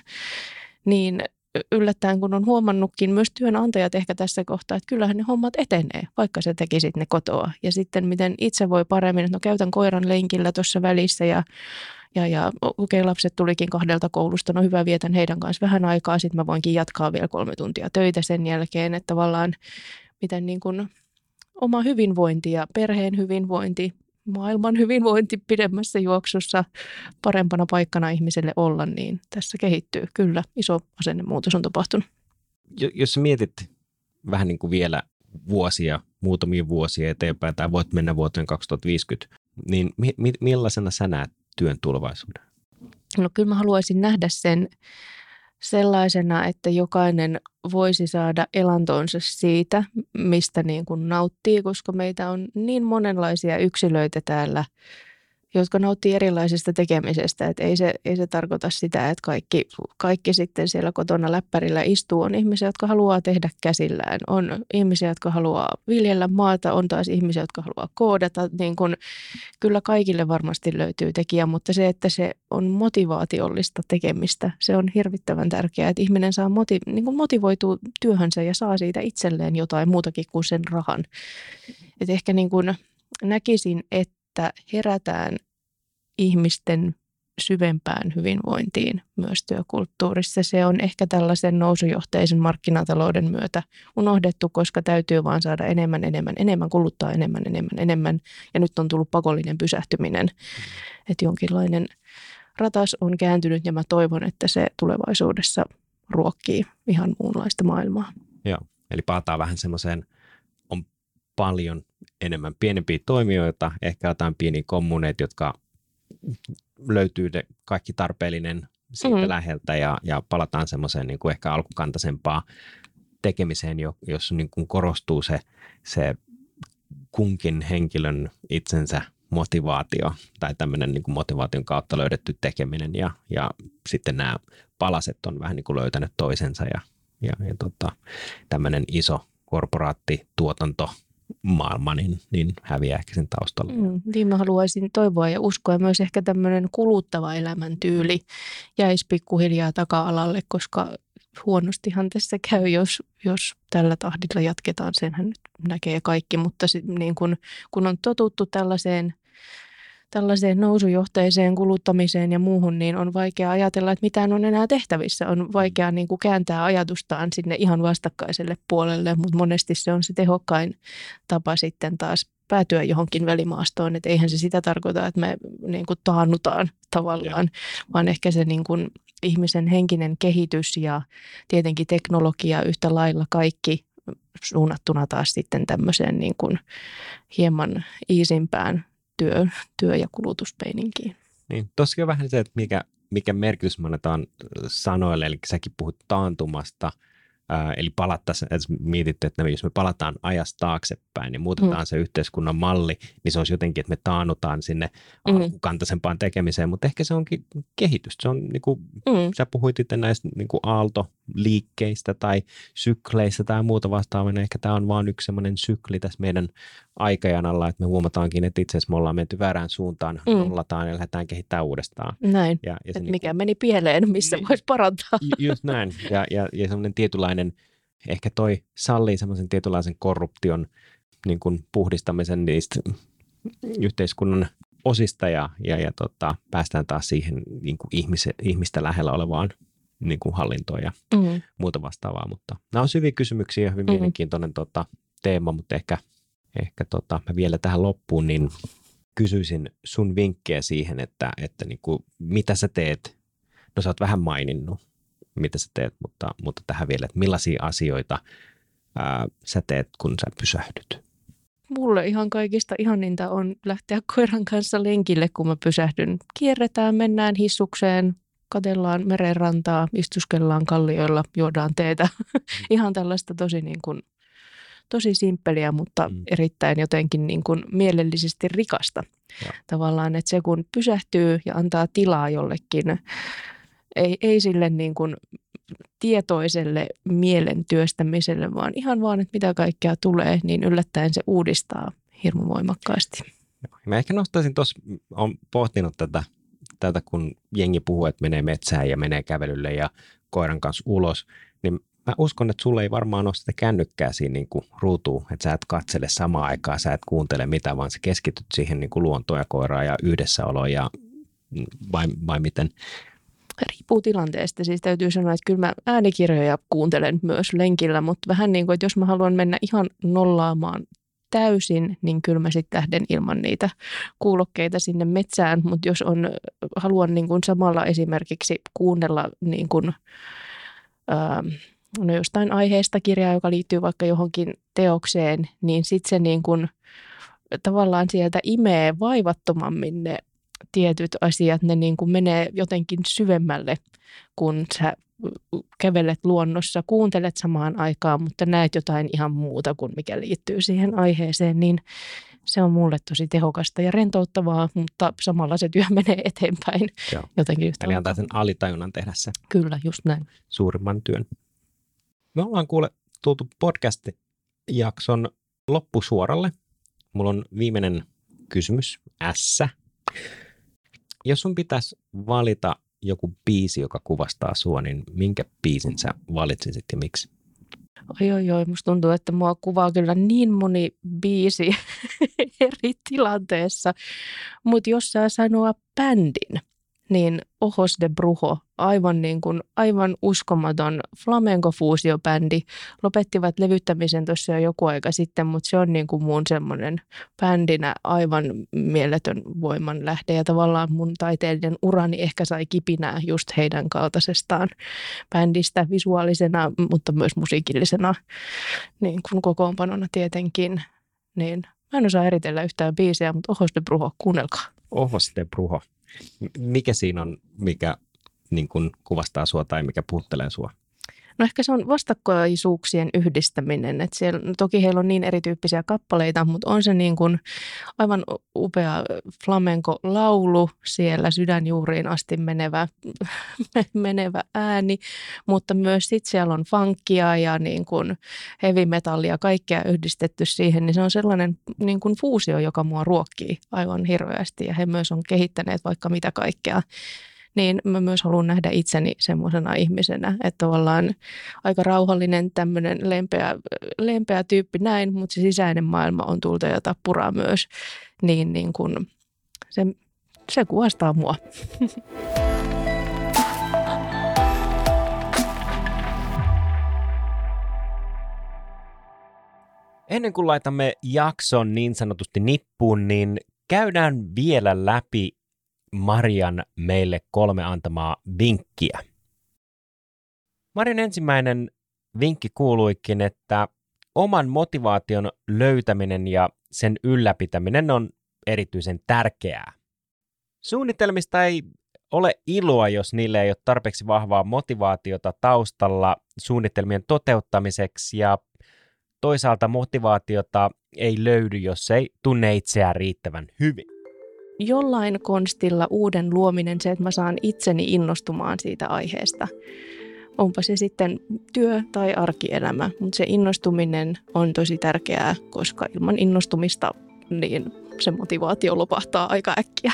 Niin yllättäen, kun on huomannutkin myös työnantajat ehkä tässä kohtaa, että kyllähän ne hommat etenee, vaikka sä tekisit ne kotoa. Ja sitten miten itse voi paremmin, että no käytän koiran lenkillä tuossa välissä ja ja, ja okei, okay, lapset tulikin kahdelta koulusta, no hyvä, vietän heidän kanssa vähän aikaa, sitten mä voinkin jatkaa vielä kolme tuntia töitä sen jälkeen, että tavallaan miten niin kuin oma hyvinvointi ja perheen hyvinvointi, maailman hyvinvointi pidemmässä juoksussa parempana paikkana ihmiselle olla, niin tässä kehittyy. Kyllä, iso asennemuutos on tapahtunut. Jos mietit vähän niin kuin vielä vuosia, muutamia vuosia eteenpäin, tai voit mennä vuoteen 2050, niin mi- mi- millaisena sä näet työn tulevaisuuden? No kyllä mä haluaisin nähdä sen sellaisena, että jokainen voisi saada elantonsa siitä, mistä niin kuin nauttii, koska meitä on niin monenlaisia yksilöitä täällä – jotka nauttii erilaisesta tekemisestä. Että ei, se, ei se tarkoita sitä, että kaikki, kaikki sitten siellä kotona läppärillä istuu. On ihmisiä, jotka haluaa tehdä käsillään. On ihmisiä, jotka haluaa viljellä maata. On taas ihmisiä, jotka haluaa koodata. Niin kun, kyllä kaikille varmasti löytyy tekijä, mutta se, että se on motivaatiollista tekemistä, se on hirvittävän tärkeää, että ihminen saa motiv, niin kuin motivoituu työhönsä ja saa siitä itselleen jotain muutakin kuin sen rahan. Et ehkä niin kuin näkisin, että että herätään ihmisten syvempään hyvinvointiin myös työkulttuurissa. Se on ehkä tällaisen nousujohteisen markkinatalouden myötä unohdettu, koska täytyy vaan saada enemmän, enemmän, enemmän, kuluttaa enemmän, enemmän, enemmän. Ja nyt on tullut pakollinen pysähtyminen. Että jonkinlainen ratas on kääntynyt ja mä toivon, että se tulevaisuudessa ruokkii ihan muunlaista maailmaa. Joo, eli palataan vähän semmoiseen paljon enemmän pienempiä toimijoita, ehkä jotain pieniä kommuneita, jotka löytyy kaikki tarpeellinen siitä mm-hmm. läheltä ja, ja palataan semmoiseen niin kuin ehkä alkukantaisempaa tekemiseen, jos niin kuin korostuu se, se kunkin henkilön itsensä motivaatio tai tämmöinen niin kuin motivaation kautta löydetty tekeminen ja, ja sitten nämä palaset on vähän niin kuin löytänyt toisensa ja, ja, ja tota, tämmöinen iso korporaattituotanto maailma, niin, niin häviää ehkä sen taustalla. Mm, niin mä haluaisin toivoa ja uskoa. Myös ehkä tämmöinen kuluttava elämäntyyli jäisi pikkuhiljaa taka-alalle, koska huonostihan tässä käy, jos, jos tällä tahdilla jatketaan. Senhän nyt näkee kaikki, mutta sit, niin kun, kun on totuttu tällaiseen tällaiseen nousujohteiseen kuluttamiseen ja muuhun, niin on vaikea ajatella, että mitään on enää tehtävissä. On vaikea niin kuin kääntää ajatustaan sinne ihan vastakkaiselle puolelle, mutta monesti se on se tehokkain tapa sitten taas päätyä johonkin välimaastoon. Että eihän se sitä tarkoita, että me niin kuin taannutaan tavallaan, ja. vaan ehkä se niin kuin ihmisen henkinen kehitys ja tietenkin teknologia yhtä lailla kaikki suunnattuna taas sitten tämmöiseen niin kuin hieman iisimpään työ, työ- ja kulutuspeininkiin. Niin, tosiaan vähän se, että mikä, mikä merkitys me annetaan sanoille, eli säkin puhut taantumasta – Ää, eli palattaisiin, että mietitte, että jos me palataan ajasta taaksepäin niin muutetaan mm. se yhteiskunnan malli, niin se olisi jotenkin, että me taannutaan sinne mm. alkukantaisempaan tekemiseen, mutta ehkä se onkin kehitystä. Se on niin kuin, mm. sä puhuit itse näistä niin kuin aaltoliikkeistä tai sykleistä tai muuta vastaavaa, niin ehkä tämä on vain yksi semmoinen sykli tässä meidän aikajanalla, että me huomataankin, että itse asiassa me ollaan menty väärään suuntaan, mm. nollataan ja lähdetään kehittämään uudestaan. Näin, ja, ja se niin mikä meni pieleen, missä niin, voisi parantaa. Just näin, ja, ja, ja semmoinen tietynlainen, ehkä toi sallii semmoisen tietynlaisen korruption niin kuin puhdistamisen niistä yhteiskunnan osista ja, ja, ja tota, päästään taas siihen niin kuin ihmise, ihmistä lähellä olevaan niin kuin hallintoon ja mm. muuta vastaavaa. Mutta nämä on hyviä kysymyksiä ja hyvin mm. mielenkiintoinen tota, teema, mutta ehkä – ehkä tota, mä vielä tähän loppuun, niin kysyisin sun vinkkejä siihen, että, että niin kuin, mitä sä teet. No sä oot vähän maininnut, mitä sä teet, mutta, mutta tähän vielä, että millaisia asioita ää, sä teet, kun sä pysähdyt? Mulle ihan kaikista ihaninta on lähteä koiran kanssa lenkille, kun mä pysähdyn. Kierretään, mennään hissukseen, katellaan merenrantaa, istuskellaan kallioilla, juodaan teetä. ihan tällaista tosi niin kuin tosi simppeliä, mutta mm. erittäin jotenkin niin kuin mielellisesti rikasta. Ja. Tavallaan, että se kun pysähtyy ja antaa tilaa jollekin, ei, ei sille niin kuin tietoiselle mielen työstämiselle, vaan ihan vaan, että mitä kaikkea tulee, niin yllättäen se uudistaa hirmu voimakkaasti. Mä ehkä nostaisin tuossa, olen pohtinut tätä, tätä, kun jengi puhuu, että menee metsään ja menee kävelylle ja koiran kanssa ulos, niin mä uskon, että sulle ei varmaan ole sitä kännykkää siinä niin kuin ruutuun, että sä et katsele samaan aikaan, sä et kuuntele mitä, vaan sä keskityt siihen niin kuin luontoon ja koiraan ja yhdessäoloon ja vai, vai miten? Riippuu tilanteesta. Siis täytyy sanoa, että kyllä mä äänikirjoja kuuntelen myös lenkillä, mutta vähän niin kuin, että jos mä haluan mennä ihan nollaamaan täysin, niin kyllä mä sitten lähden ilman niitä kuulokkeita sinne metsään, mutta jos on, haluan niin kuin samalla esimerkiksi kuunnella niin kuin, ähm, no jostain aiheesta kirjaa, joka liittyy vaikka johonkin teokseen, niin sitten se niin kuin tavallaan sieltä imee vaivattomammin ne tietyt asiat, ne niin kuin menee jotenkin syvemmälle, kun sä kävelet luonnossa, kuuntelet samaan aikaan, mutta näet jotain ihan muuta kuin mikä liittyy siihen aiheeseen, niin se on mulle tosi tehokasta ja rentouttavaa, mutta samalla se työ menee eteenpäin Joo. jotenkin yhtä Eli antaa sen alitajunnan tehdä se. Kyllä, just näin. Suurimman työn. Me ollaan kuule tultu podcast-jakson loppusuoralle. Mulla on viimeinen kysymys, S. Jos sun pitäisi valita joku biisi, joka kuvastaa sua, niin minkä biisin sä valitsisit ja miksi? Oi, oi, oi, musta tuntuu, että mua kuvaa kyllä niin moni biisi eri tilanteessa. Mutta jos saa sanoa bändin, niin Ohos de Brujo, aivan, niin kuin, aivan uskomaton flamenco-fuusiobändi, lopettivat levyttämisen tuossa jo joku aika sitten, mutta se on niin kuin mun semmoinen bändinä aivan mieletön voiman lähde. Ja tavallaan mun taiteellinen urani ehkä sai kipinää just heidän kaltaisestaan bändistä visuaalisena, mutta myös musiikillisena niin kuin kokoonpanona tietenkin, niin mä en osaa eritellä yhtään biisiä, mutta Ohos de Brujo, kuunnelkaa. Ohos de Brujo mikä siinä on, mikä niin kuin kuvastaa sua tai mikä puhuttelee sua? No ehkä se on vastakkaisuuksien yhdistäminen. Että siellä, no toki heillä on niin erityyppisiä kappaleita, mutta on se niin kuin aivan upea flamenco-laulu siellä sydänjuuriin asti menevä, menevä ääni, mutta myös sitten siellä on funkia ja niin kuin heavy metallia, kaikkea yhdistetty siihen, niin se on sellainen niin kuin fuusio, joka mua ruokkii aivan hirveästi ja he myös on kehittäneet vaikka mitä kaikkea niin mä myös haluan nähdä itseni semmoisena ihmisenä, että tavallaan aika rauhallinen tämmöinen lempeä, lempeä tyyppi näin, mutta se sisäinen maailma on tulta ja tappuraa myös, niin, niin kun se, se kuvastaa mua. Ennen kuin laitamme jakson niin sanotusti nippuun, niin käydään vielä läpi Marian meille kolme antamaa vinkkiä. Marian ensimmäinen vinkki kuuluikin, että oman motivaation löytäminen ja sen ylläpitäminen on erityisen tärkeää. Suunnitelmista ei ole iloa, jos niille ei ole tarpeeksi vahvaa motivaatiota taustalla suunnitelmien toteuttamiseksi ja toisaalta motivaatiota ei löydy, jos ei tunne itseään riittävän hyvin jollain konstilla uuden luominen, se, että mä saan itseni innostumaan siitä aiheesta. Onpa se sitten työ tai arkielämä, mutta se innostuminen on tosi tärkeää, koska ilman innostumista niin se motivaatio lopahtaa aika äkkiä.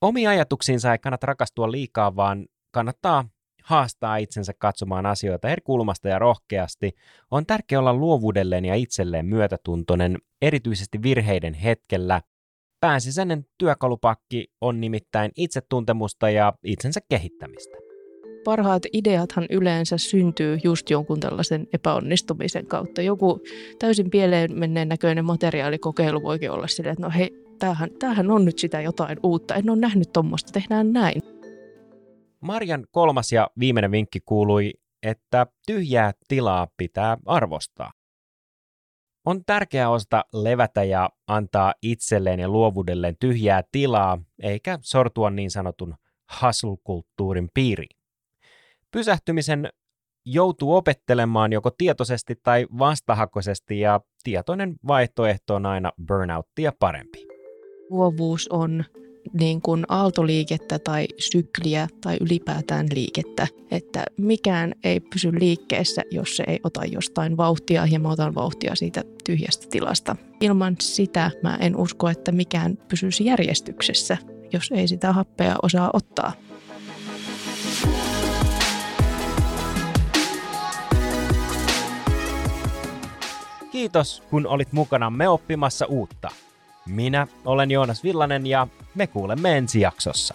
Omia ajatuksiinsa ei kannata rakastua liikaa, vaan kannattaa haastaa itsensä katsomaan asioita eri kulmasta ja rohkeasti. On tärkeää olla luovuudelleen ja itselleen myötätuntoinen, erityisesti virheiden hetkellä, Pääsisäinen työkalupakki on nimittäin itsetuntemusta ja itsensä kehittämistä. Parhaat ideathan yleensä syntyy just jonkun tällaisen epäonnistumisen kautta. Joku täysin pieleen menneen näköinen materiaalikokeilu voikin olla silleen, että no hei, tämähän, tämähän on nyt sitä jotain uutta. En ole nähnyt tuommoista, tehdään näin. Marjan kolmas ja viimeinen vinkki kuului, että tyhjää tilaa pitää arvostaa. On tärkeää osata levätä ja antaa itselleen ja luovuudelleen tyhjää tilaa, eikä sortua niin sanotun hustle-kulttuurin piiriin. Pysähtymisen joutuu opettelemaan joko tietoisesti tai vastahakoisesti ja tietoinen vaihtoehto on aina burnouttia parempi. Luovuus on niin kuin aaltoliikettä tai sykliä tai ylipäätään liikettä, että mikään ei pysy liikkeessä, jos se ei ota jostain vauhtia ja mä otan vauhtia siitä tyhjästä tilasta. Ilman sitä mä en usko, että mikään pysyisi järjestyksessä, jos ei sitä happea osaa ottaa. Kiitos, kun olit mukana me oppimassa uutta. Minä olen Joonas Villanen ja me kuulemme ensi jaksossa.